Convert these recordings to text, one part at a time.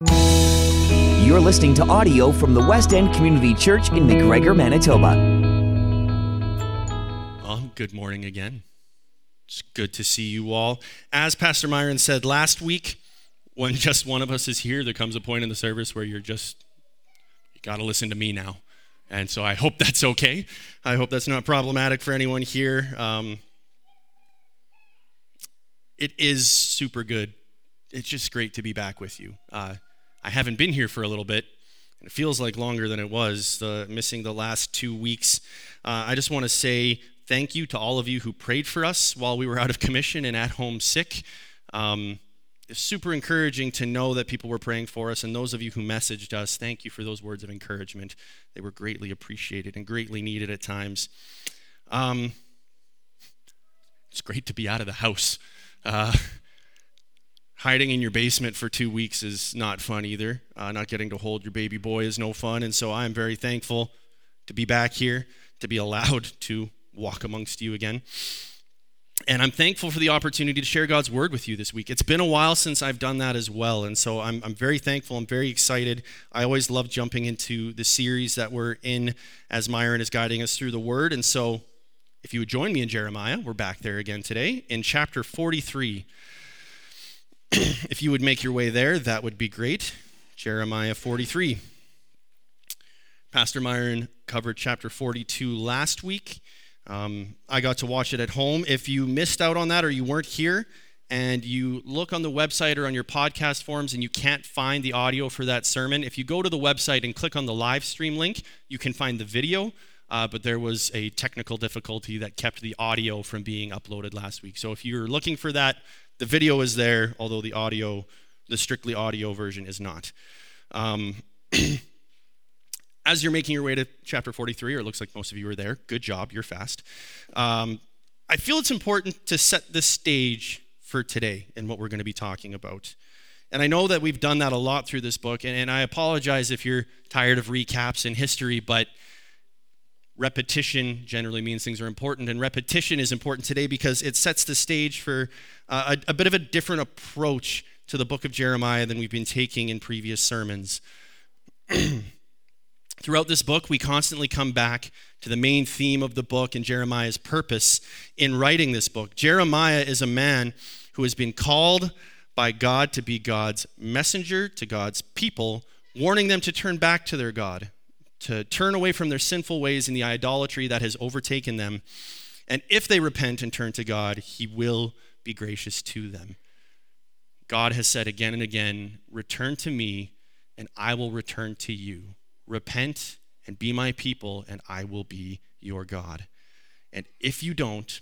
You're listening to audio from the West End Community Church in McGregor, Manitoba. Well, good morning again. It's good to see you all. As Pastor Myron said last week, when just one of us is here, there comes a point in the service where you're just, you got to listen to me now. And so I hope that's okay. I hope that's not problematic for anyone here. Um, it is super good. It's just great to be back with you. Uh, I haven't been here for a little bit, it feels like longer than it was, the, missing the last two weeks. Uh, I just want to say thank you to all of you who prayed for us while we were out of commission and at home sick. Um, it's super encouraging to know that people were praying for us, and those of you who messaged us, thank you for those words of encouragement. They were greatly appreciated and greatly needed at times. Um, it's great to be out of the house. Uh, hiding in your basement for two weeks is not fun either. Uh, not getting to hold your baby boy is no fun. And so I'm very thankful to be back here, to be allowed to walk amongst you again. And I'm thankful for the opportunity to share God's word with you this week. It's been a while since I've done that as well. And so I'm, I'm very thankful. I'm very excited. I always love jumping into the series that we're in as Myron is guiding us through the word. And so if you would join me in Jeremiah, we're back there again today in chapter 43. if you would make your way there, that would be great. Jeremiah 43. Pastor Myron covered chapter 42 last week. Um, I got to watch it at home. If you missed out on that or you weren't here, and you look on the website or on your podcast forms and you can't find the audio for that sermon, if you go to the website and click on the live stream link, you can find the video. Uh, but there was a technical difficulty that kept the audio from being uploaded last week. So if you're looking for that, the video is there, although the audio, the strictly audio version, is not. Um, as you're making your way to chapter 43, or it looks like most of you are there, good job, you're fast. Um, I feel it's important to set the stage for today and what we're going to be talking about. And I know that we've done that a lot through this book, and, and I apologize if you're tired of recaps and history, but repetition generally means things are important, and repetition is important today because it sets the stage for uh, a, a, bit of a different approach to the book of Jeremiah than we've been taking in previous sermons. Throughout this book, we constantly come back to the main theme of the book and Jeremiah's purpose in writing this book. Jeremiah is a man who has been called by God to be God's messenger to God's people, warning them to turn back to their God to turn away from their sinful ways and the idolatry that has overtaken them. And if they repent and turn to God, He will be gracious to them. God has said again and again, Return to me, and I will return to you. Repent and be my people, and I will be your God. And if you don't,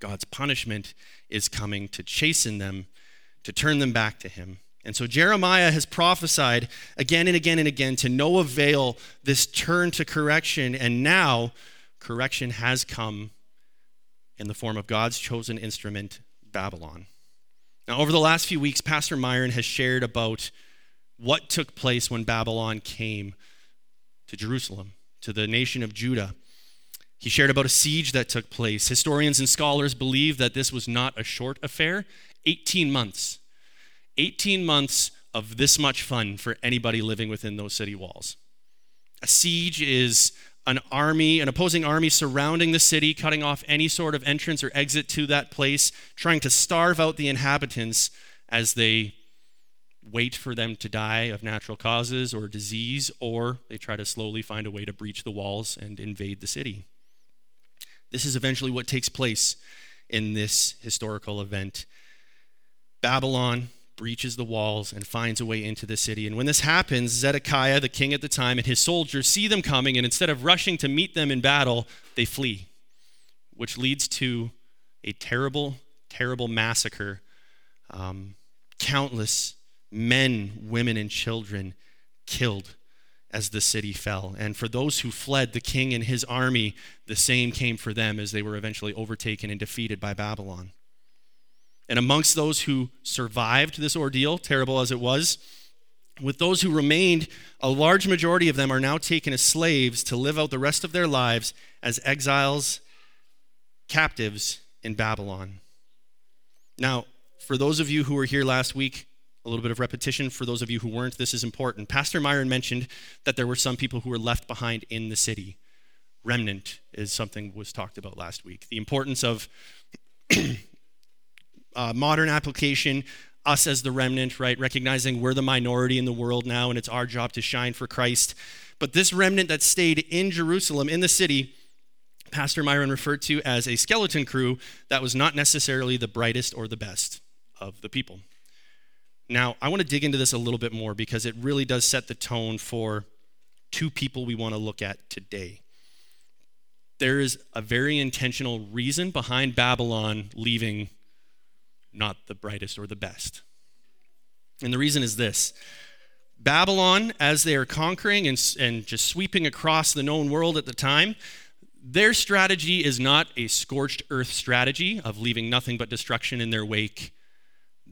God's punishment is coming to chasten them, to turn them back to Him. And so Jeremiah has prophesied again and again and again to no avail this turn to correction. And now correction has come in the form of God's chosen instrument, Babylon. Now, over the last few weeks, Pastor Myron has shared about what took place when Babylon came to Jerusalem, to the nation of Judah. He shared about a siege that took place. Historians and scholars believe that this was not a short affair 18 months 18 months of this much fun for anybody living within those city walls. A siege is an army, an opposing army surrounding the city, cutting off any sort of entrance or exit to that place, trying to starve out the inhabitants as they wait for them to die of natural causes or disease, or they try to slowly find a way to breach the walls and invade the city. This is eventually what takes place in this historical event. Babylon breaches the walls and finds a way into the city. And when this happens, Zedekiah, the king at the time, and his soldiers see them coming, and instead of rushing to meet them in battle, they flee, which leads to a terrible, terrible massacre. Um, countless men, women, and children killed as the city fell. And for those who fled, the king and his army, the same came for them as they were eventually overtaken and defeated by Babylon. And amongst those who survived this ordeal, terrible as it was, with those who remained, a large majority of them are now taken as slaves to live out the rest of their lives as exiles, captives in Babylon. Now, for those of you who were here last week, a little bit of repetition for those of you who weren't, this is important. Pastor Myron mentioned that there were some people who were left behind in the city. Remnant is something was talked about last week. The importance of uh, modern application, us as the remnant, right? Recognizing we're the minority in the world now and it's our job to shine for Christ. But this remnant that stayed in Jerusalem, in the city, Pastor Myron referred to as a skeleton crew that was not necessarily the brightest or the best of the people. Now, I want to dig into this a little bit more because it really does set the tone for two people we want to look at today. There is a very intentional reason behind Babylon leaving not the brightest or the best. And the reason is this Babylon, as they are conquering and, and just sweeping across the known world at the time, their strategy is not a scorched earth strategy of leaving nothing but destruction in their wake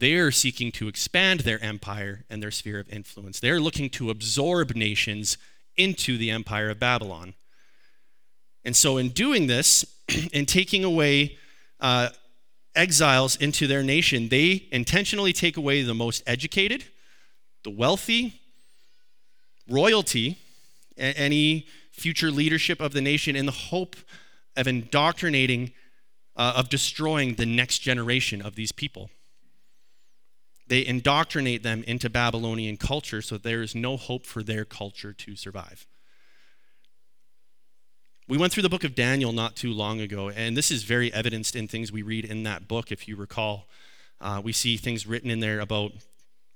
they are seeking to expand their empire and their sphere of influence. They're looking to absorb nations into the empire of Babylon. And so, in doing this, in taking away uh, exiles into their nation, they intentionally take away the most educated, the wealthy, royalty, any future leadership of the nation in the hope of indoctrinating, uh, of destroying the next generation of these people. They indoctrinate them into Babylonian culture so there is no hope for their culture to survive. We went through the book of Daniel not too long ago, and this is very evidenced in things we read in that book, if you recall. Uh, we see things written in there about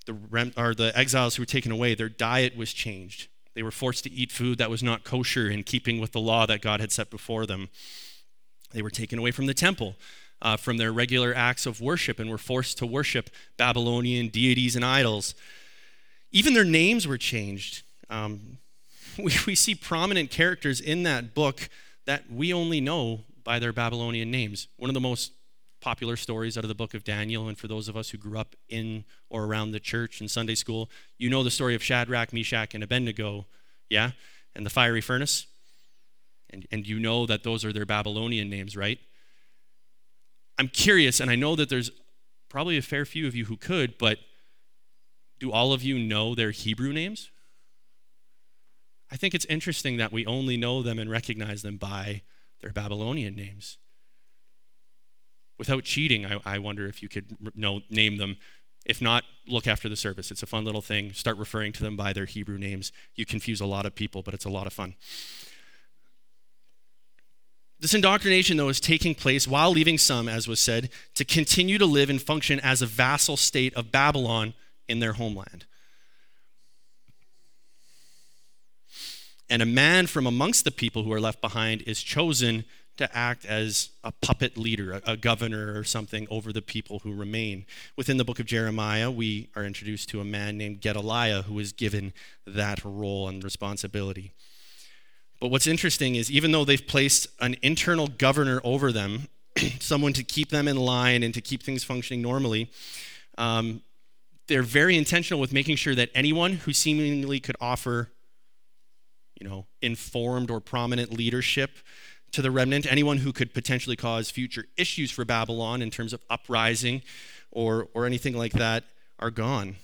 the, rem- or the exiles who were taken away, their diet was changed. They were forced to eat food that was not kosher in keeping with the law that God had set before them. They were taken away from the temple uh, from their regular acts of worship and were forced to worship Babylonian deities and idols. Even their names were changed. Um, we, we see prominent characters in that book that we only know by their Babylonian names. One of the most popular stories out of the book of Daniel, and for those of us who grew up in or around the church and Sunday school, you know the story of Shadrach, Meshach, and Abednego, yeah? And the fiery furnace. And, and you know that those are their Babylonian names, right? I'm curious, and I know that there's probably a fair few of you who could, but do all of you know their Hebrew names? I think it's interesting that we only know them and recognize them by their Babylonian names. Without cheating, I, I wonder if you could know, name them. If not, look after the service. It's a fun little thing. Start referring to them by their Hebrew names. You confuse a lot of people, but it's a lot of fun. This indoctrination, though, is taking place while leaving some, as was said, to continue to live and function as a vassal state of Babylon in their homeland. And a man from amongst the people who are left behind is chosen to act as a puppet leader, a, governor or something over the people who remain. Within the book of Jeremiah, we are introduced to a man named Gedaliah who is given that role and responsibility. But what's interesting is even though they've placed an internal governor over them, someone to keep them in line and to keep things functioning normally, um, they're very intentional with making sure that anyone who seemingly could offer, you know, informed or prominent leadership to the remnant, anyone who could potentially cause future issues for Babylon in terms of uprising or, or anything like that, are gone.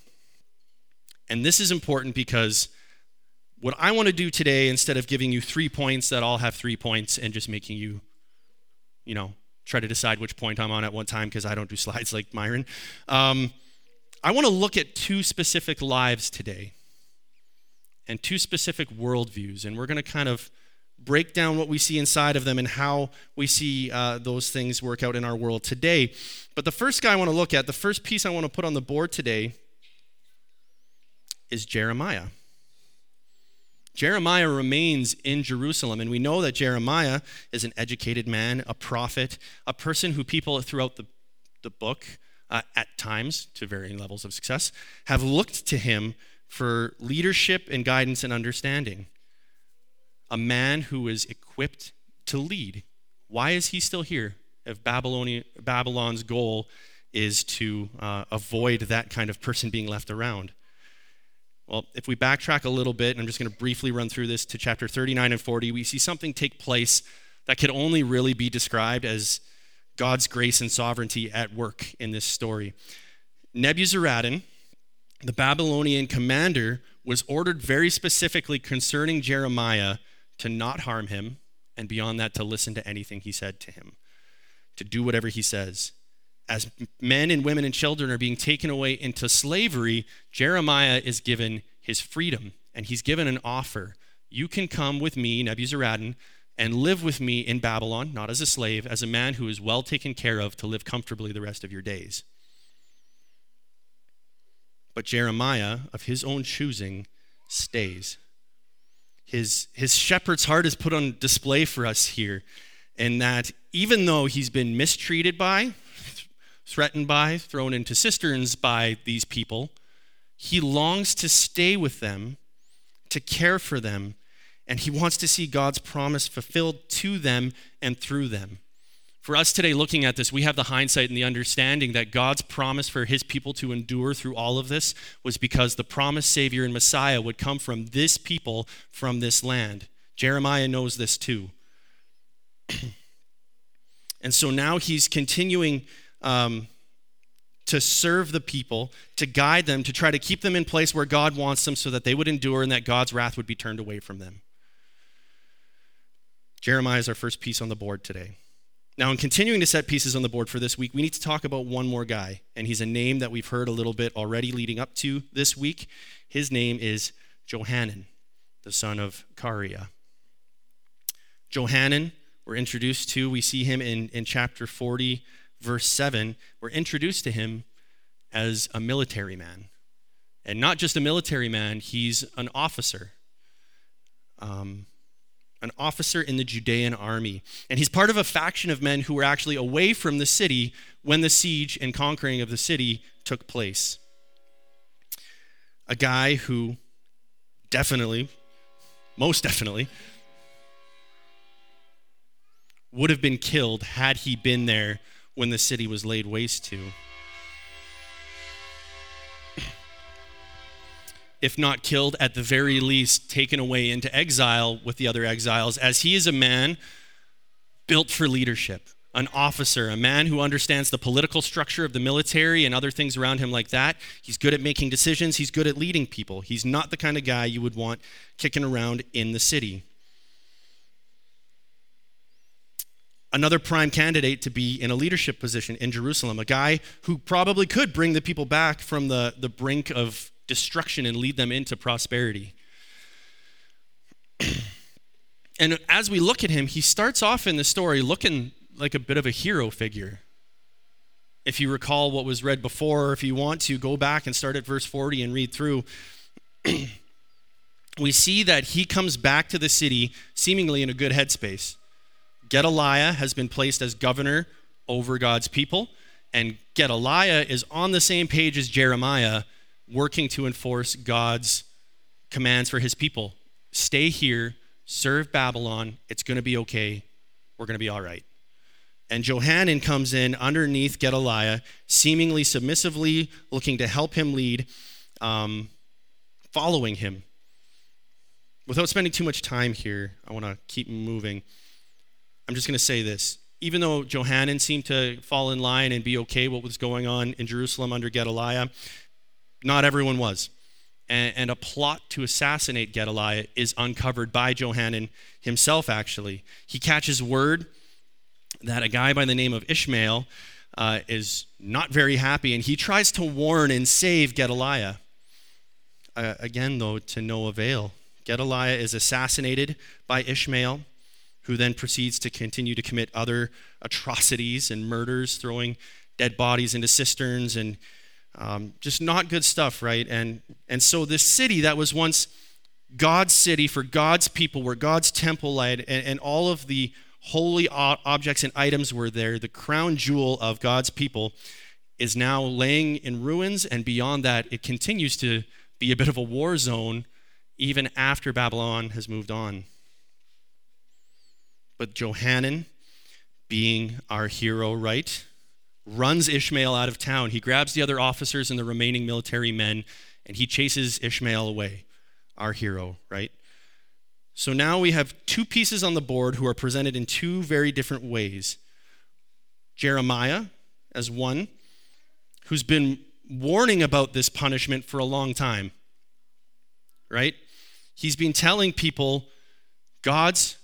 And this is important because what I want to do today, instead of giving you three points that all have three points and just making you, you know, try to decide which point I'm on at one time because I don't do slides like Myron, um, I want to look at two specific lives today and two specific worldviews. And we're going to kind of break down what we see inside of them and how we see uh, those things work out in our world today. But the first guy I want to look at, the first piece I want to put on the board today, is Jeremiah. Jeremiah remains in Jerusalem, and we know that Jeremiah is an educated man, a prophet, a person who people throughout the, the book, uh, at times, to varying levels of success, have looked to him for leadership and guidance and understanding. A man who is equipped to lead. Why is he still here if Babylon's goal is to uh, avoid that kind of person being left around? Well, if we backtrack a little bit, and I'm just going to briefly run through this to chapter 39 and 40, we see something take place that could only really be described as God's grace and sovereignty at work in this story. Nebuzaradan, the Babylonian commander was ordered very specifically concerning Jeremiah to not harm him, and beyond that, to listen to anything he said to him, to do whatever he says. As men and women and children are being taken away into slavery, Jeremiah is given his freedom, and he's given an offer. You can come with me, Nebuzaradan, and live with me in Babylon, not as a slave, as a man who is well taken care of to live comfortably the rest of your days. But Jeremiah, of his own choosing, stays. His, his shepherd's heart is put on display for us here, in that even though he's been mistreated by, threatened by, thrown into cisterns by these people, he longs to stay with them, to care for them, and he wants to see God's promise fulfilled to them and through them. For us today, looking at this, we have the hindsight and the understanding that God's promise for his people to endure through all of this was because the promised Savior and Messiah would come from this people, from this land. Jeremiah knows this too. and so now he's continuing um, to serve the people, to guide them, to try to keep them in place where God wants them so that they would endure and that God's wrath would be turned away from them. Jeremiah is our first piece on the board today. Now, in continuing to set pieces on the board for this week, we need to talk about one more guy, and he's a name that we've heard a little bit already leading up to this week. His name is Johanan, the son of Kareah. Johanan, we're introduced to, we see him in, in chapter 40, verse 7. We're introduced to him as a military man. And not just a military man, he's an officer. Um, an officer in the Judean army. And he's part of a faction of men who were actually away from the city when the siege and conquering of the city took place. A guy who definitely, most definitely, would have been killed had he been there when the city was laid waste to. If not killed, at the very least taken away into exile with the other exiles, as he is a man built for leadership, an officer, a man who understands the political structure of the military and other things around him like that. He's good at making decisions, he's good at leading people. He's not the kind of guy you would want kicking around in the city. Another prime candidate to be in a leadership position in Jerusalem, a guy who probably could bring the people back from the, the brink of destruction and lead them into prosperity. and as we look at him, he starts off in the story looking like a bit of a hero figure. If you recall what was read before, or if you want to, go back and start at verse 40 and read through. we see that he comes back to the city seemingly in a good headspace. Gedaliah has been placed as governor over God's people, and Gedaliah is on the same page as Jeremiah working to enforce God's commands for his people. Stay here, serve Babylon. It's going to be okay. We're going to be all right. And Johanan comes in underneath Gedaliah, seemingly submissively looking to help him lead, um, following him. Without spending too much time here, I want to keep moving. I'm just going to say this. Even though Johanan seemed to fall in line and be okay what was going on in Jerusalem under Gedaliah, not everyone was. And, and, a plot to assassinate Gedaliah is uncovered by Johanan himself, actually. He catches word that a guy by the name of Ishmael uh, is not very happy, and he tries to warn and save Gedaliah. Uh, again, though, to no avail. Gedaliah is assassinated by Ishmael, who then proceeds to continue to commit other atrocities and murders, throwing dead bodies into cisterns and um, just not good stuff, right? And, and so this city that was once God's city for God's people, where God's temple lay, and, and all of the holy objects and items were there, the crown jewel of God's people, is now laying in ruins. And beyond that, it continues to be a bit of a war zone even after Babylon has moved on. But Johanan, being our hero, right? Runs Ishmael out of town. He grabs the other officers and the remaining military men, and he chases Ishmael away, our hero, right? So now we have two pieces on the board who are presented in two very different ways. Jeremiah, as one, who's been warning about this punishment for a long time. Right? He's been telling people God's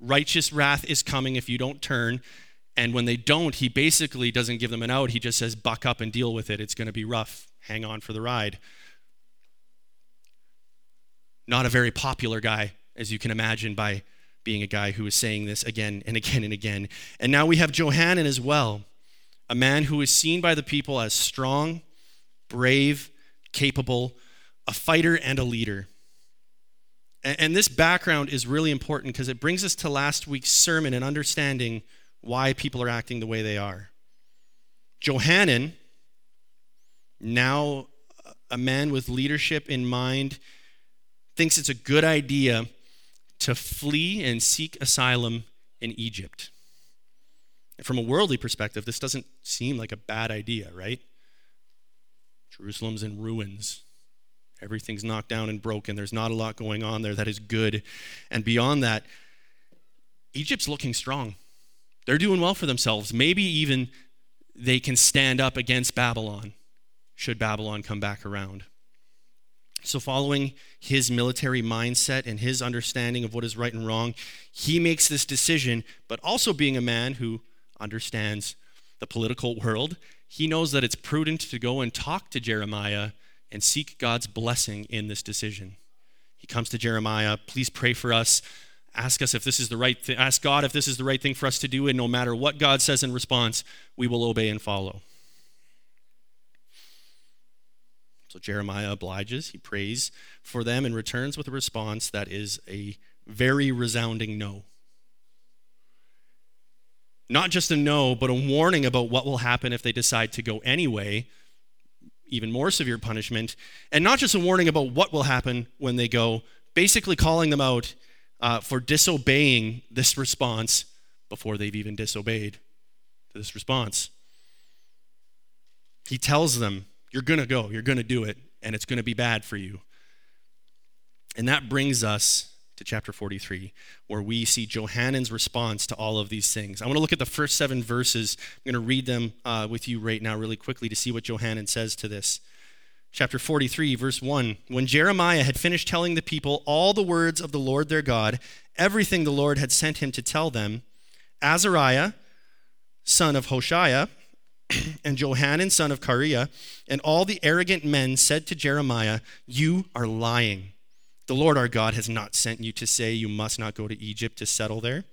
righteous wrath is coming if you don't turn. And when they don't, he basically doesn't give them an out. He just says, buck up and deal with it. It's going to be rough. Hang on for the ride. Not a very popular guy, as you can imagine by being a guy who is saying this again and again and again. And now we have Johanan as well, a man who is seen by the people as strong, brave, capable, a fighter, and a leader. And, this background is really important because it brings us to last week's sermon and understanding why people are acting the way they are. Johanan, now a man with leadership in mind, thinks it's a good idea to flee and seek asylum in Egypt. From a worldly perspective, this doesn't seem like a bad idea, right? Jerusalem's in ruins. Everything's knocked down and broken. There's not a lot going on there that is good. And beyond that, Egypt's looking strong. They're doing well for themselves. Maybe even they can stand up against Babylon should Babylon come back around. So, following his military mindset and his understanding of what is right and wrong, he makes this decision, but also being a man who understands the political world, he knows that it's prudent to go and talk to Jeremiah and seek God's blessing in this decision. He comes to Jeremiah, please pray for us ask us if this is the right thing, ask God if this is the right thing for us to do, and no matter what God says in response, we will obey and follow. So Jeremiah obliges, he prays for them and returns with a response that is a very resounding no. Not just a no, but a warning about what will happen if they decide to go anyway, even more severe punishment. And not just a warning about what will happen when they go, basically calling them out uh, for disobeying this response before they've even disobeyed this response. He tells them, You're going to go, you're going to do it, and it's going to be bad for you. And that brings us to chapter 43, where we see Johanan's response to all of these things. I want to look at the first seven verses. I'm going to read them uh, with you right now, really quickly, to see what Johanan says to this chapter 43, verse 1. When Jeremiah had finished telling the people all the words of the Lord their God, everything the Lord had sent him to tell them, Azariah, son of Hoshaiah, and Johanan, son of Kareah, and all the arrogant men said to Jeremiah, You are lying. The Lord our God has not sent you to say you must not go to Egypt to settle there.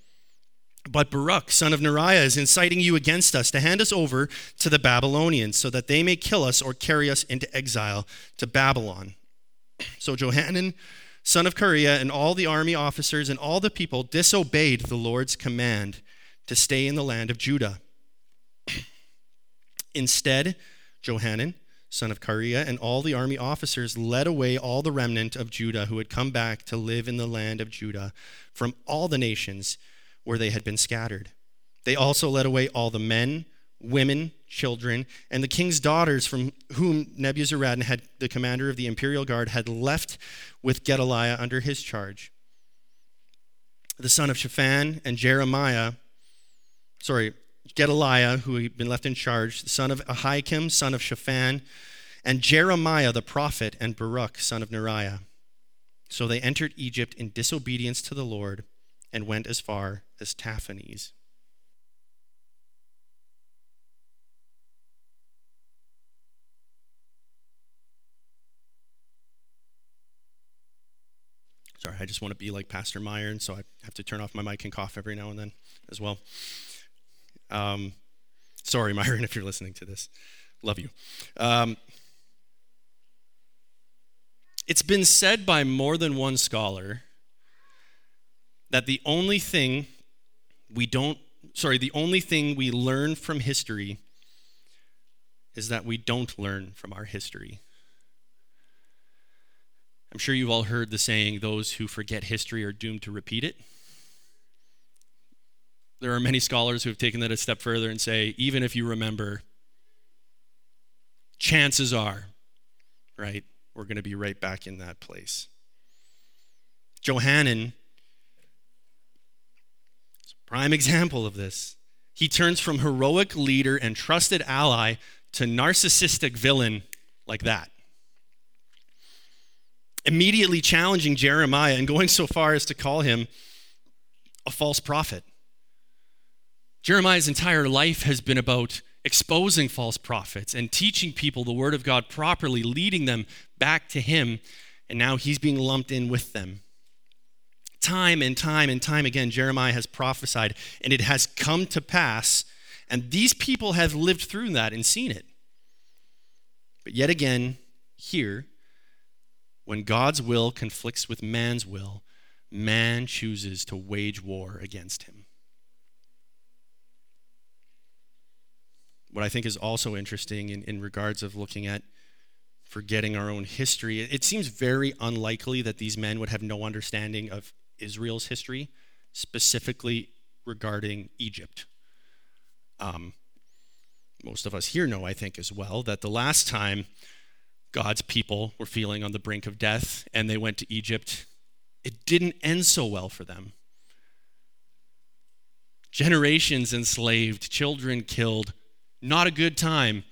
But Baruch, son of Neriah, is inciting you against us to hand us over to the Babylonians so that they may kill us or carry us into exile to Babylon. So Johanan, son of Kareah, and all the army officers and all the people disobeyed the Lord's command to stay in the land of Judah. Instead, Johanan, son of Kareah, and all the army officers led away all the remnant of Judah who had come back to live in the land of Judah from all the nations where they had been scattered. They also led away all the men, women, children, and the king's daughters from whom Nebuzaradan, had, the commander of the imperial guard, had left with Gedaliah under his charge. The son of Shaphan and Jeremiah, sorry, Gedaliah, who had been left in charge, the son of Ahikam, son of Shaphan, and Jeremiah the prophet, and Baruch, son of Neriah. So they entered Egypt in disobedience to the Lord and went as far as Tahpanhes. Sorry, I just want to be like Pastor Meyer, and so I have to turn off my mic and cough every now and then as well. Um, sorry, Myron, if you're listening to this. Love you. Um, it's been said by more than one scholar that the only thing we don't, sorry, the only thing we learn from history is that we don't learn from our history. I'm sure you've all heard the saying, those who forget history are doomed to repeat it. There are many scholars who have taken that a step further and say, even if you remember, chances are, right, we're going to be right back in that place. Johanan Prime example of this. He turns from heroic leader and trusted ally to narcissistic villain like that. Immediately challenging Jeremiah and going so far as to call him a false prophet. Jeremiah's entire life has been about exposing false prophets and teaching people the word of God properly, leading them back to him, and now he's being lumped in with them. Time and time and time again, Jeremiah has prophesied, and it has come to pass, and these people have lived through that and seen it. But yet again, here, when God's will conflicts with man's will, man chooses to wage war against him. What I think is also interesting in, in regards of looking at forgetting our own history, it seems very unlikely that these men would have no understanding of Israel's history, specifically regarding Egypt. Um, most of us here know, I think, as well, that the last time God's people were feeling on the brink of death and they went to Egypt, it didn't end so well for them. Generations enslaved, children killed, not a good time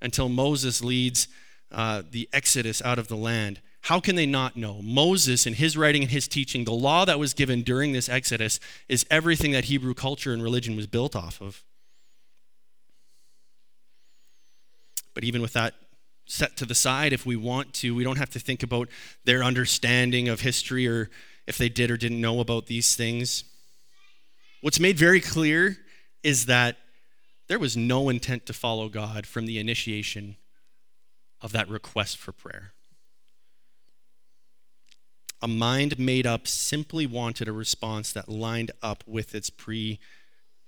until Moses leads uh, the exodus out of the land. How can they not know? Moses, in his writing and his teaching, the law that was given during this exodus is everything that Hebrew culture and religion was built off of. But even with that set to the side, if we want to, we don't have to think about their understanding of history or if they did or didn't know about these things. What's made very clear is that there was no intent to follow God from the initiation of that request for prayer. A mind made up simply wanted a response that lined up with its pre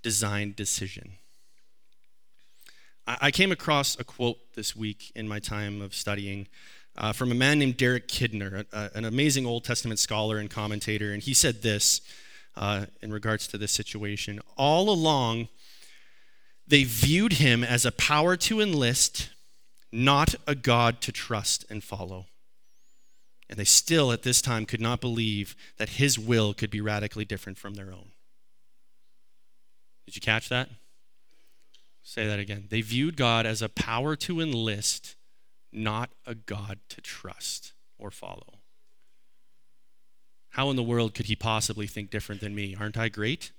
designed decision. I came across a quote this week in my time of studying uh, from a man named Derek Kidner, a, an amazing Old Testament scholar and commentator, and he said this uh, in regards to this situation. All along, they viewed him as a power to enlist, not a God to trust and follow. And they still, at this time, could not believe that his will could be radically different from their own. Did you catch that? Say that again. They viewed God as a power to enlist, not a God to trust or follow. How in the world could he possibly think different than me? Aren't I great?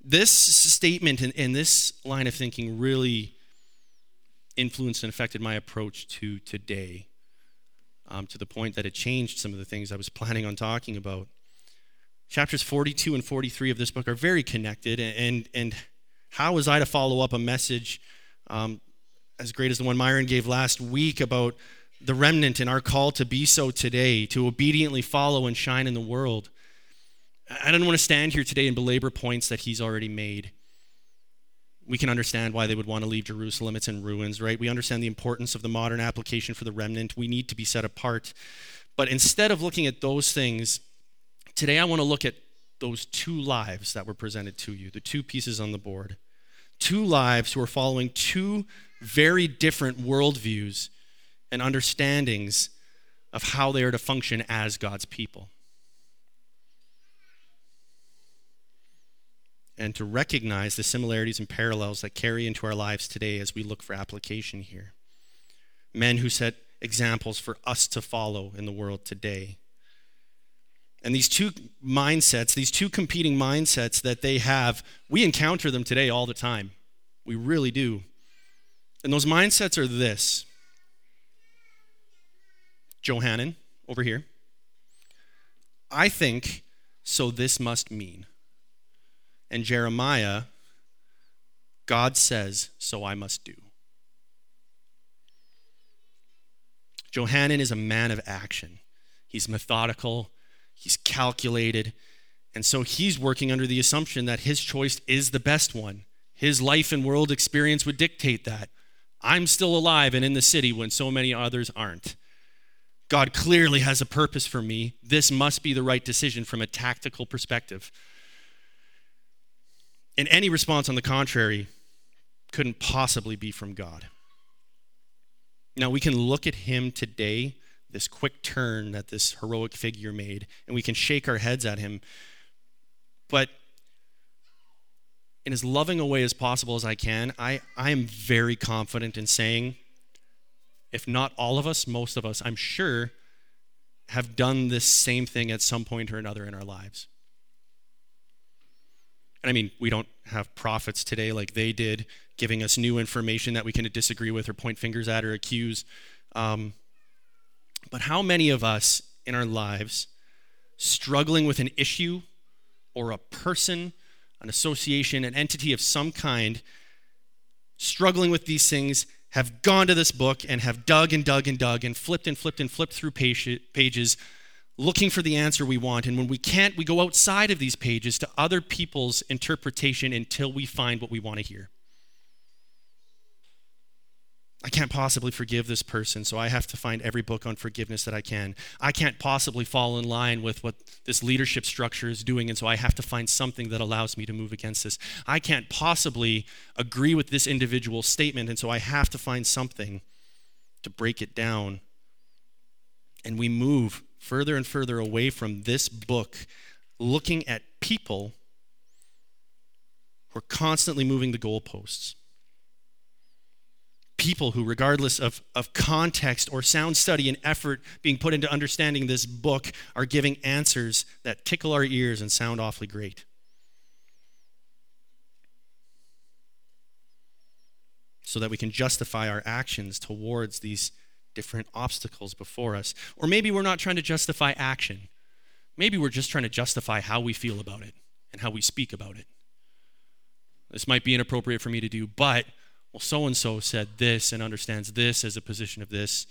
This statement and, and this line of thinking really influenced and affected my approach to today um, to the point that it changed some of the things I was planning on talking about. Chapters 42 and 43 of this book are very connected, and, and how was I to follow up a message um, as great as the one Myron gave last week about the remnant and our call to be so today, to obediently follow and shine in the world? I don't want to stand here today and belabor points that he's already made. We can understand why they would want to leave Jerusalem. It's in ruins, right? We understand the importance of the modern application for the remnant. We need to be set apart. But instead of looking at those things, today I want to look at those two lives that were presented to you, the two pieces on the board. Two lives who are following two very different worldviews and understandings of how they are to function as God's people. And to recognize the similarities and parallels that carry into our lives today as we look for application here. Men who set examples for us to follow in the world today. And these two mindsets, these two competing mindsets that they have, we encounter them today all the time. We really do. And those mindsets are this Johanan, over here. I think, so this must mean. And Jeremiah, God says, so I must do. Johanan is a man of action. He's methodical, He's calculated. And so he's working under the assumption that his choice is the best one. His life and world experience would dictate that. I'm still alive and in the city when so many others aren't. God clearly has a purpose for me. This must be the right decision from a tactical perspective. And any response on the contrary couldn't possibly be from God. Now, we can look at him today this quick turn that this heroic figure made, and we can shake our heads at him. But in as loving a way as possible as I can, I, I am very confident in saying if not all of us, most of us, I'm sure, have done this same thing at some point or another in our lives. And I mean, we don't have prophets today like they did, giving us new information that we can disagree with or point fingers at or accuse. Um, but how many of us in our lives struggling with an issue or a person, an association, an entity of some kind, struggling with these things, have gone to this book and have dug and dug and dug and flipped and flipped and flipped through pages looking for the answer we want. And when we can't, we go outside of these pages to other people's interpretation until we find what we want to hear. I can't possibly forgive this person, so I have to find every book on forgiveness that I can. I can't possibly fall in line with what this leadership structure is doing, and so I have to find something that allows me to move against this. I can't possibly agree with this individual statement, and so I have to find something to break it down. And we move further and further away from this book, looking at people who are constantly moving the goalposts people who, regardless of, of context or sound study and effort being put into understanding this book, are giving answers that tickle our ears and sound awfully great. So that we can justify our actions towards these different obstacles before us. Or maybe we're not trying to justify action. Maybe we're just trying to justify how we feel about it and how we speak about it. This might be inappropriate for me to do, but well, so and so said this and understands this as a position of this.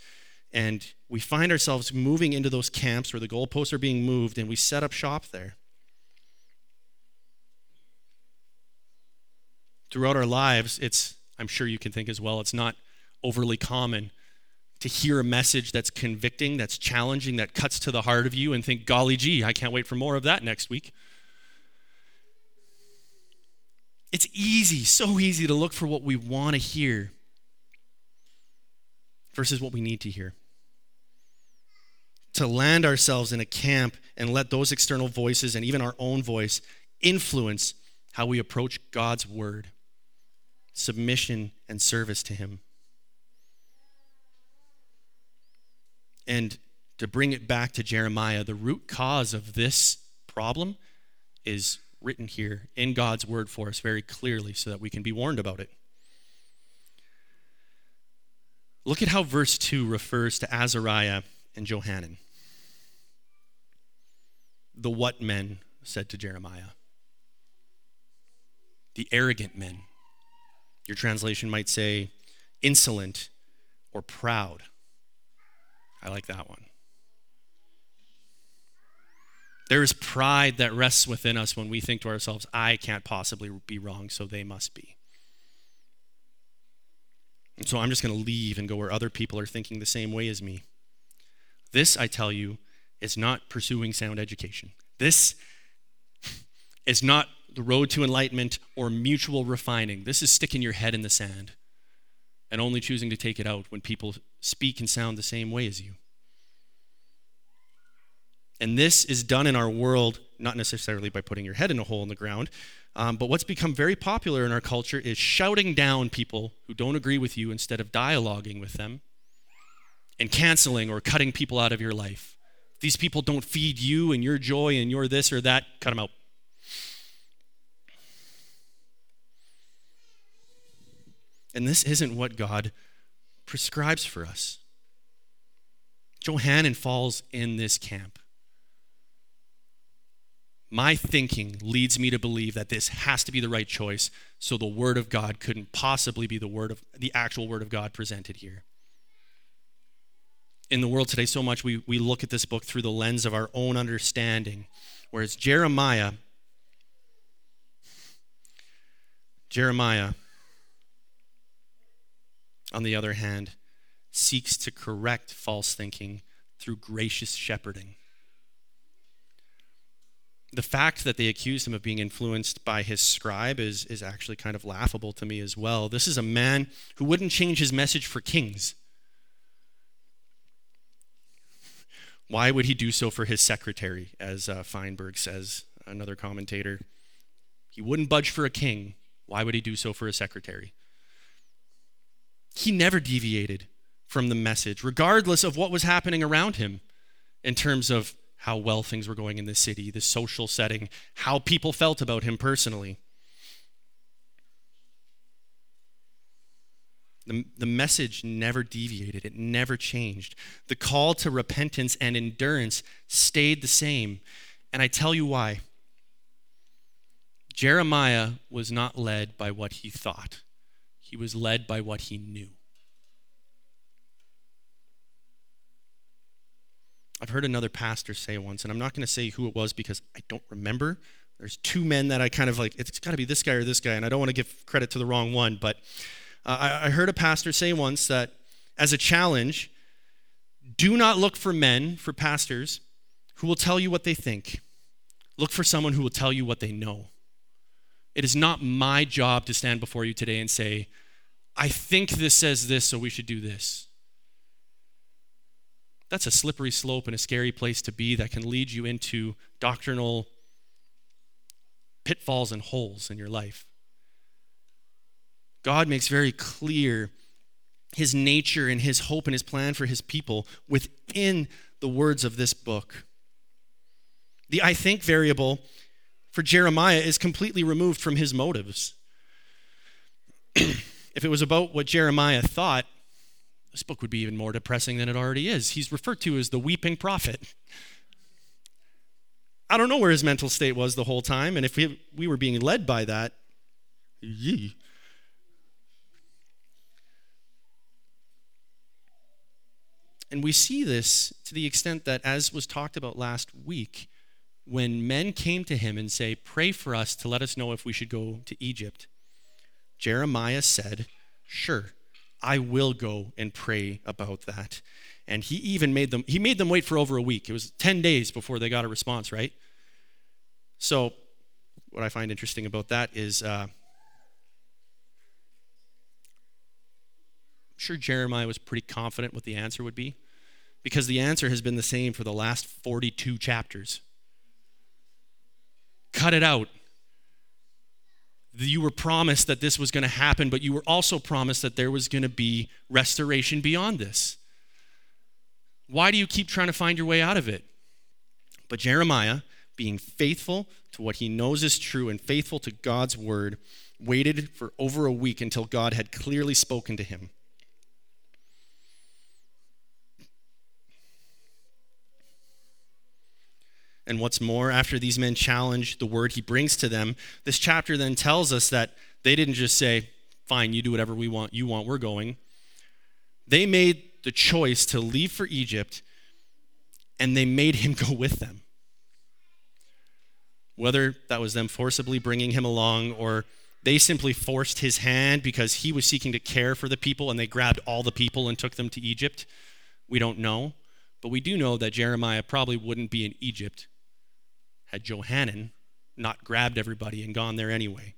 And we find ourselves moving into those camps where the goalposts are being moved and we set up shop there. Throughout our lives, it's, I'm sure you can think as well, it's not overly common to hear a message that's convicting, that's challenging, that cuts to the heart of you and think, golly gee, I can't wait for more of that next week. It's easy, so easy to look for what we want to hear versus what we need to hear. To land ourselves in a camp and let those external voices and even our own voice influence how we approach God's word, submission and service to Him. And to bring it back to Jeremiah, the root cause of this problem is written here in God's word for us very clearly so that we can be warned about it. Look at how verse 2 refers to Azariah and Johanan. The what men said to Jeremiah? The arrogant men. Your translation might say insolent or proud. I like that one. There is pride that rests within us when we think to ourselves, I can't possibly be wrong, so they must be. And so I'm just going to leave and go where other people are thinking the same way as me. This, I tell you, is not pursuing sound education. This is not the road to enlightenment or mutual refining. This is sticking your head in the sand and only choosing to take it out when people speak and sound the same way as you. And this is done in our world, not necessarily by putting your head in a hole in the ground, um, but what's become very popular in our culture is shouting down people who don't agree with you instead of dialoguing with them and canceling or cutting people out of your life. If these people don't feed you and your joy and your this or that, cut them out. And this isn't what God prescribes for us. Johanan falls in this camp my thinking leads me to believe that this has to be the right choice so the word of god couldn't possibly be the word of the actual word of god presented here in the world today so much we, we look at this book through the lens of our own understanding whereas jeremiah jeremiah on the other hand seeks to correct false thinking through gracious shepherding the fact that they accused him of being influenced by his scribe is, is actually kind of laughable to me as well. This is a man who wouldn't change his message for kings. Why would he do so for his secretary, as uh, Feinberg says, another commentator? He wouldn't budge for a king. Why would he do so for a secretary? He never deviated from the message, regardless of what was happening around him in terms of how well things were going in the city, the social setting, how people felt about him personally. The, the message never deviated, it never changed. The call to repentance and endurance stayed the same. And I tell you why. Jeremiah was not led by what he thought, he was led by what he knew. I've heard another pastor say once, and I'm not going to say who it was because I don't remember. There's two men that I kind of like, it's got to be this guy or this guy, and I don't want to give credit to the wrong one, but uh, I, I heard a pastor say once that as a challenge, do not look for men, for pastors, who will tell you what they think. Look for someone who will tell you what they know. It is not my job to stand before you today and say, I think this says this, so we should do this. That's a slippery slope and a scary place to be that can lead you into doctrinal pitfalls and holes in your life. God makes very clear his nature and his hope and his plan for his people within the words of this book. The I think variable for Jeremiah is completely removed from his motives. if it was about what Jeremiah thought, this book would be even more depressing than it already is. He's referred to as the weeping prophet. I don't know where his mental state was the whole time, and if we, we were being led by that, yee. And we see this to the extent that, as was talked about last week, when men came to him and say, Pray for us to let us know if we should go to Egypt, Jeremiah said, Sure. I will go and pray about that. And he even made them, he made them wait for over a week. It was 10 days before they got a response, right? So, what I find interesting about that is, uh, I'm sure Jeremiah was pretty confident what the answer would be because the answer has been the same for the last 42 chapters. Cut it out you were promised that this was going to happen, but you were also promised that there was going to be restoration beyond this. Why do you keep trying to find your way out of it? But Jeremiah, being faithful to what he knows is true and faithful to God's word, waited for over a week until God had clearly spoken to him. And what's more, after these men challenge the word he brings to them, this chapter then tells us that they didn't just say, Fine, you do whatever we want, you want, we're going. They made the choice to leave for Egypt, and they made him go with them. Whether that was them forcibly bringing him along or they simply forced his hand because he was seeking to care for the people and they grabbed all the people and took them to Egypt, we don't know. But we do know that Jeremiah probably wouldn't be in Egypt had Johanan not grabbed everybody and gone there anyway.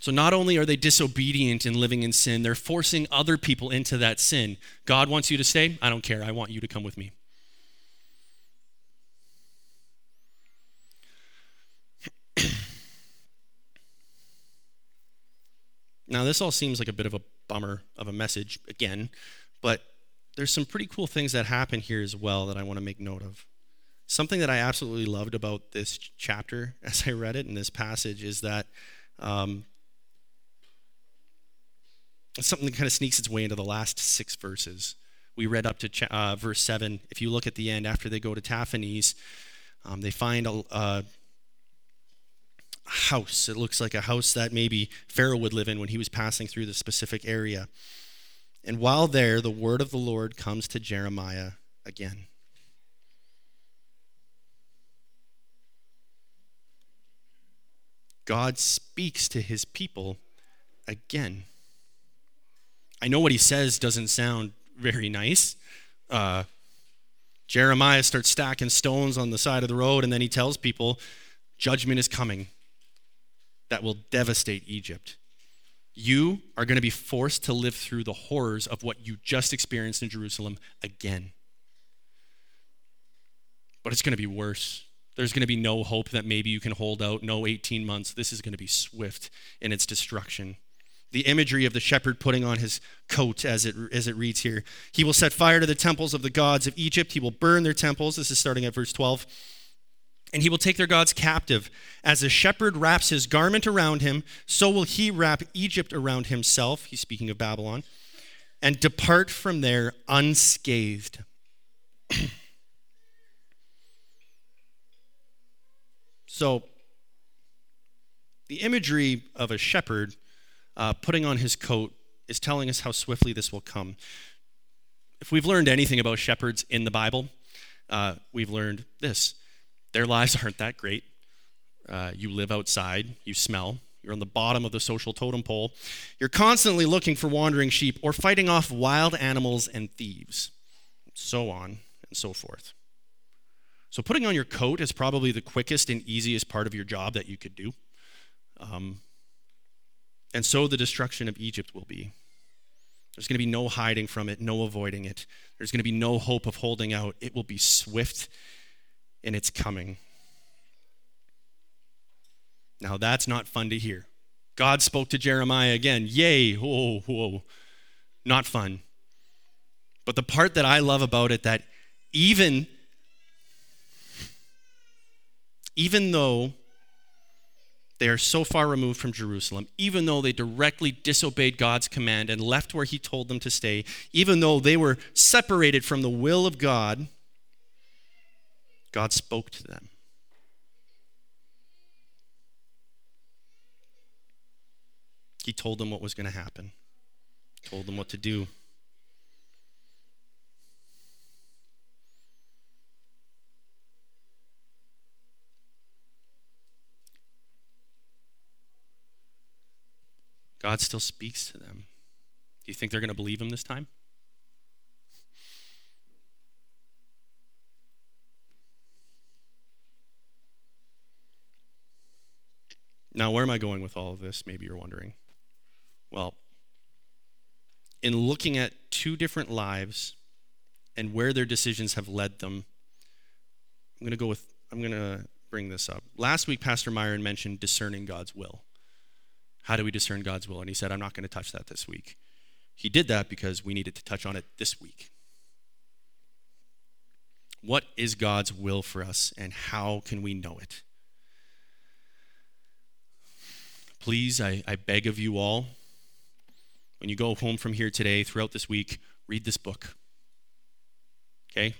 So not only are they disobedient and living in sin, they're forcing other people into that sin. God wants you to stay. I don't care. I want you to come with me. now, this all seems like a bit of a bummer of a message again, but there's some pretty cool things that happen here as well that I want to make note of. Something that I absolutely loved about this chapter as I read it in this passage is that um, something that kind of sneaks its way into the last six verses. We read up to uh, verse 7. If you look at the end, after they go to Tahpanhes, um, they find a, a house. It looks like a house that maybe Pharaoh would live in when he was passing through the specific area. And while there, the word of the Lord comes to Jeremiah again. God speaks to his people again. I know what he says doesn't sound very nice. Uh, Jeremiah starts stacking stones on the side of the road, and then he tells people, Judgment is coming that will devastate Egypt. You are going to be forced to live through the horrors of what you just experienced in Jerusalem again. But it's going to be worse. There's going to be no hope that maybe you can hold out, no 18 months. This is going to be swift in its destruction. the imagery of the shepherd putting on his coat as it, as it reads here. He will set fire to the temples of the gods of Egypt. He will burn their temples. This is starting at verse 12. And he will take their gods captive. As a shepherd wraps his garment around him, so will he wrap Egypt around himself. He's speaking of Babylon. And depart from there unscathed. so, the imagery of a shepherd uh, putting on his coat is telling us how swiftly this will come. If we've learned anything about shepherds in the Bible, uh, we've learned this their lives aren't that great. Uh, you live outside, you smell, you're on the bottom of the social totem pole. You're constantly looking for wandering sheep or fighting off wild animals and thieves, so on and so forth. So, putting on your coat is probably the quickest and easiest part of your job that you could do. Um, and so the destruction of Egypt will be. There's going to be no hiding from it, no avoiding it. There's going to be no hope of holding out. It will be swift in its coming. Now, that's not fun to hear. God spoke to Jeremiah again. Yay, whoa, whoa. Not fun. But the part that I love about it that even even though they are so far removed from Jerusalem, even though they directly disobeyed God's command and left where He told them to stay, even though they were separated from the will of God, God spoke to them. He told them what was going to happen, told them what to do. God still speaks to them. Do you think they're going to believe him this time? Now, where am I going with all of this? Maybe you're wondering. Well, in looking at two different lives and where their decisions have led them, I'm going to go with, I'm going to bring this up. Last week, Pastor Myron mentioned discerning God's will. How do we discern God's will? And he said, I'm not going to touch that this week. He did that because we needed to touch on it this week. What is God's will for us, and how can we know it? Please, I, I beg of you all, when you go home from here today, throughout this week, read this book. Okay?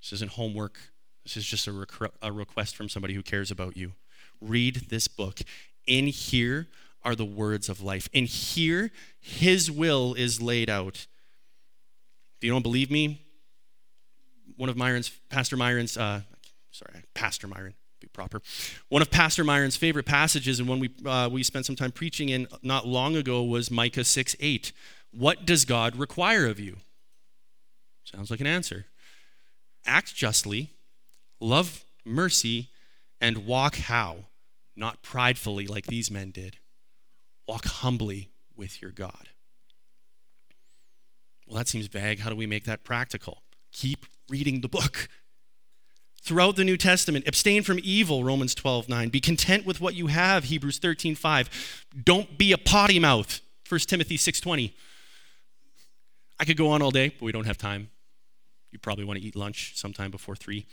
This isn't homework. This is just a, a request from somebody who cares about you. Read this book. In here are the words of life. In here, his will is laid out. If you don't believe me, one of Myron's, Pastor Myron's, uh, sorry, Pastor Myron, be proper. One of Pastor Myron's favorite passages, and one we, uh, we spent some time preaching in not long ago, was Micah 6 8. What does God require of you? Sounds like an answer. Act justly, love mercy, and walk how? Not pridefully like these men did. Walk humbly with your God. Well, that seems vague. How do we make that practical? Keep reading the book. Throughout the New Testament, abstain from evil, Romans 12, 9. Be content with what you have, Hebrews 13, 5. Don't be a potty mouth, 1 Timothy 6, 20. I could go on all day, but we don't have time. You probably want to eat lunch sometime before 3.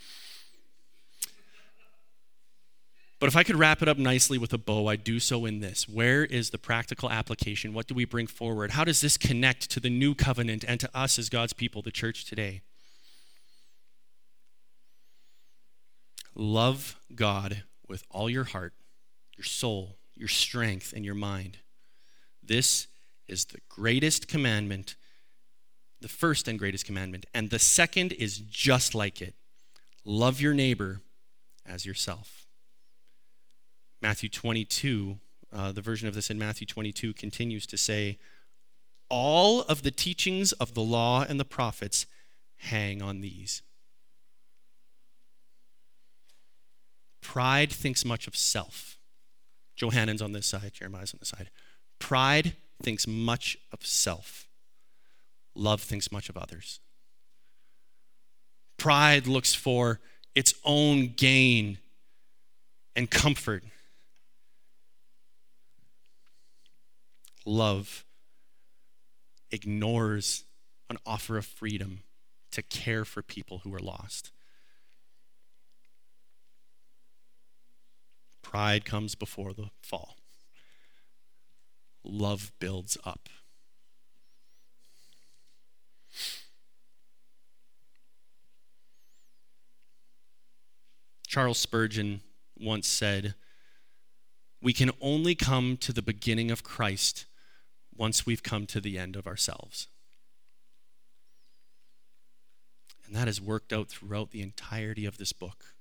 But if I could wrap it up nicely with a bow, I'd do so in this. Where is the practical application? What do we bring forward? How does this connect to the new covenant and to us as God's people, the church today? Love God with all your heart, your soul, your strength, and your mind. This is the greatest commandment, the first and greatest commandment. And the second is just like it love your neighbor as yourself. Matthew 22, uh, the version of this in Matthew 22 continues to say, All of the teachings of the law and the prophets hang on these. Pride thinks much of self. Johanan's on this side, Jeremiah's on this side. Pride thinks much of self. Love thinks much of others. Pride looks for its own gain and comfort. Love ignores an offer of freedom to care for people who are lost. Pride comes before the fall. Love builds up. Charles Spurgeon once said, We can only come to the beginning of Christ once we've come to the end of ourselves. And that is worked out throughout the entirety of this book.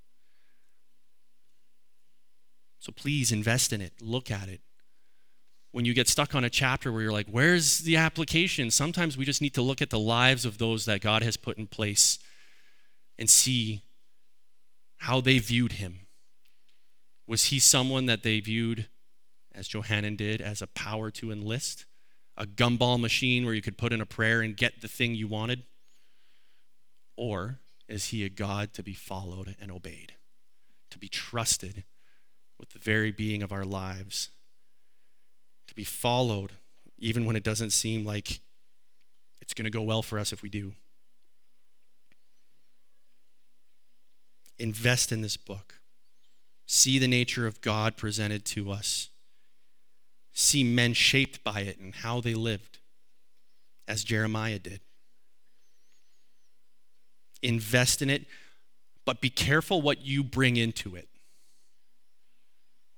So please invest in it, look at it. When you get stuck on a chapter where you're like, where's the application? Sometimes we just need to look at the lives of those that God has put in place and see how they viewed him. Was he someone that they viewed, as Johanan did, as a power to enlist? A gumball machine where you could put in a prayer and get the thing you wanted? Or is he a God to be followed and obeyed, to be trusted with the very being of our lives, to be followed even when it doesn't seem like it's going to go well for us if we do? Invest in this book. See the nature of God presented to us. See men shaped by it and how they lived, as Jeremiah did invest in it, but be careful what you bring into it.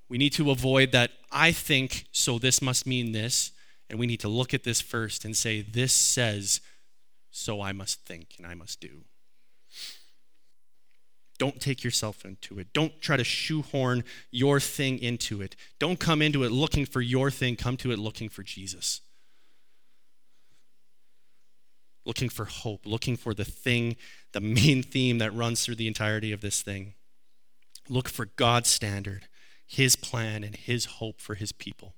We need to avoid that I think, so this must mean this, and we need to look at this first and say, this says, so I must think and I must do. Don't take yourself into it. Don't try to shoehorn your thing into it. Don't come into it looking for your thing, come to it looking for Jesus looking for hope, looking for the thing, the main theme that runs through the entirety of this thing. Look for God's standard, His plan, and His hope for His people.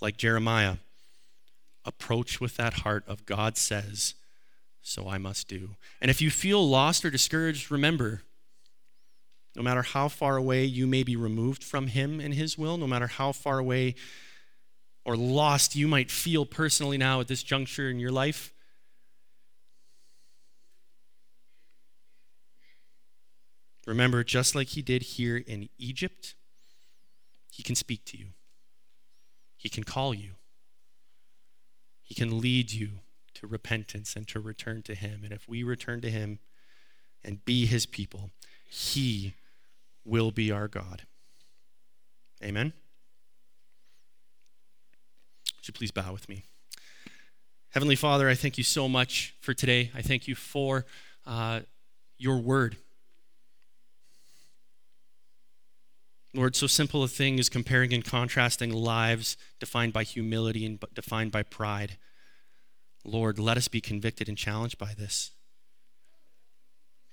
Like Jeremiah, approach with that heart of God says, so I must do. And if you feel lost or discouraged, remember, no matter how far away you may be removed from Him and His will, no matter how far away or lost you might feel personally now at this juncture in your life. Remember, just like he did here in Egypt, he can speak to you, he can call you, he can lead you to repentance and to return to him. And if we return to him and be his people, he will be our God. Amen. Would you please bow with me? Heavenly Father, I thank you so much for today. I thank you for uh, your word. Lord, so simple a thing is comparing and contrasting lives defined by humility and defined by pride. Lord, let us be convicted and challenged by this.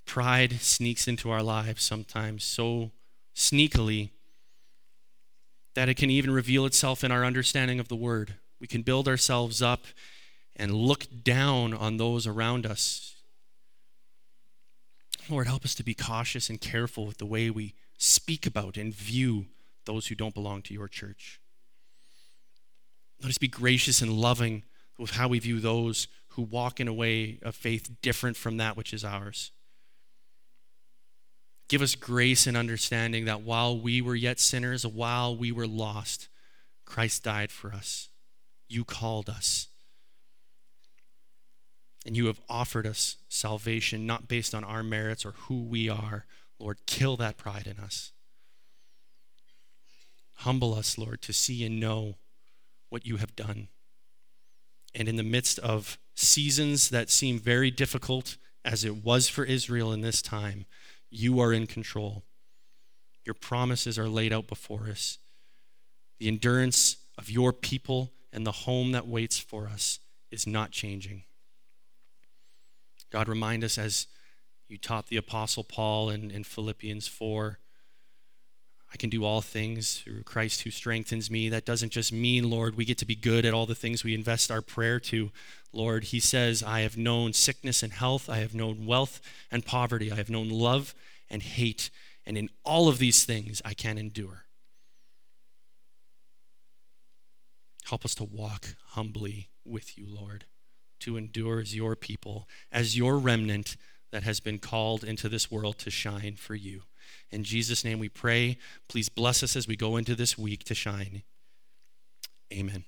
Pride sneaks into our lives sometimes so sneakily that it can even reveal itself in our understanding of the word. We can build ourselves up and look down on those around us. Lord, help us to be cautious and careful with the way we speak about and view those who don't belong to your church. Let us be gracious and loving with how we view those who walk in a way of faith different from that which is ours. Give us grace and understanding that while we were yet sinners, while we were lost, Christ died for us. You called us. And you have offered us salvation, not based on our merits or who we are. Lord, kill that pride in us. Humble us, Lord, to see and know what you have done. And in the midst of seasons that seem very difficult, as it was for Israel in this time, you are in control. Your promises are laid out before us. The endurance of your people and the home that waits for us is not changing. God, remind us as you taught the Apostle Paul in, in Philippians 4 I can do all things through Christ who strengthens me. That doesn't just mean, Lord, we get to be good at all the things we invest our prayer to. Lord, He says, I have known sickness and health, I have known wealth and poverty, I have known love and hate, and in all of these things I can endure. Help us to walk humbly with you, Lord, to endure as your people, as your remnant that has been called into this world to shine for you. In Jesus' name we pray. Please bless us as we go into this week to shine. Amen.